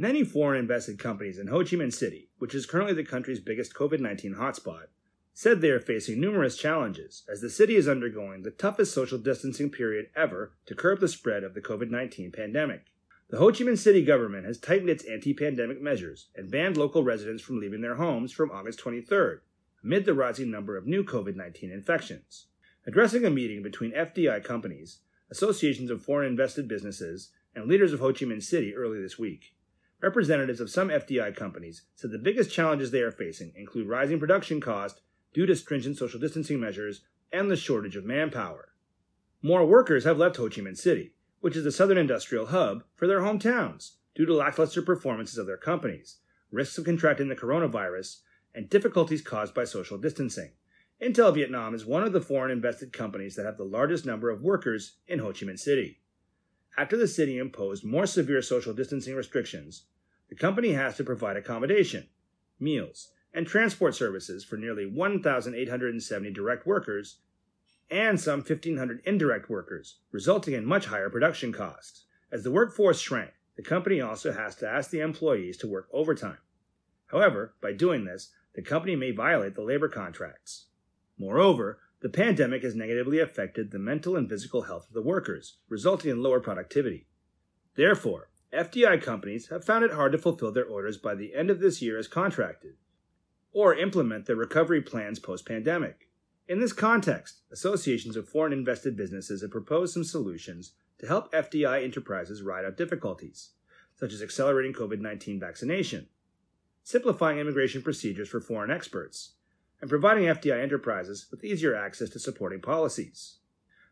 Many foreign invested companies in Ho Chi Minh City, which is currently the country's biggest COVID 19 hotspot, said they are facing numerous challenges as the city is undergoing the toughest social distancing period ever to curb the spread of the COVID 19 pandemic. The Ho Chi Minh City government has tightened its anti pandemic measures and banned local residents from leaving their homes from August 23rd, amid the rising number of new COVID 19 infections. Addressing a meeting between FDI companies, associations of foreign invested businesses, and leaders of Ho Chi Minh City early this week, Representatives of some FDI companies said the biggest challenges they are facing include rising production costs due to stringent social distancing measures and the shortage of manpower. More workers have left Ho Chi Minh City, which is the southern industrial hub, for their hometowns due to lackluster performances of their companies, risks of contracting the coronavirus, and difficulties caused by social distancing. Intel Vietnam is one of the foreign invested companies that have the largest number of workers in Ho Chi Minh City. After the city imposed more severe social distancing restrictions, the company has to provide accommodation, meals, and transport services for nearly 1,870 direct workers and some 1,500 indirect workers, resulting in much higher production costs. As the workforce shrank, the company also has to ask the employees to work overtime. However, by doing this, the company may violate the labor contracts. Moreover, the pandemic has negatively affected the mental and physical health of the workers, resulting in lower productivity. Therefore, FDI companies have found it hard to fulfill their orders by the end of this year as contracted, or implement their recovery plans post pandemic. In this context, associations of foreign invested businesses have proposed some solutions to help FDI enterprises ride out difficulties, such as accelerating COVID 19 vaccination, simplifying immigration procedures for foreign experts, and providing FDI enterprises with easier access to supporting policies.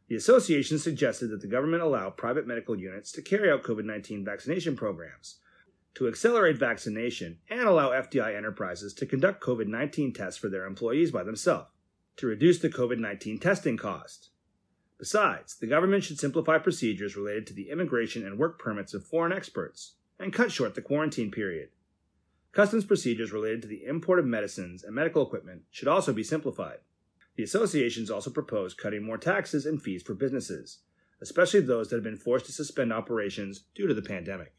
The association suggested that the government allow private medical units to carry out COVID 19 vaccination programs, to accelerate vaccination, and allow FDI enterprises to conduct COVID 19 tests for their employees by themselves, to reduce the COVID 19 testing cost. Besides, the government should simplify procedures related to the immigration and work permits of foreign experts, and cut short the quarantine period. Customs procedures related to the import of medicines and medical equipment should also be simplified. The associations also propose cutting more taxes and fees for businesses, especially those that have been forced to suspend operations due to the pandemic.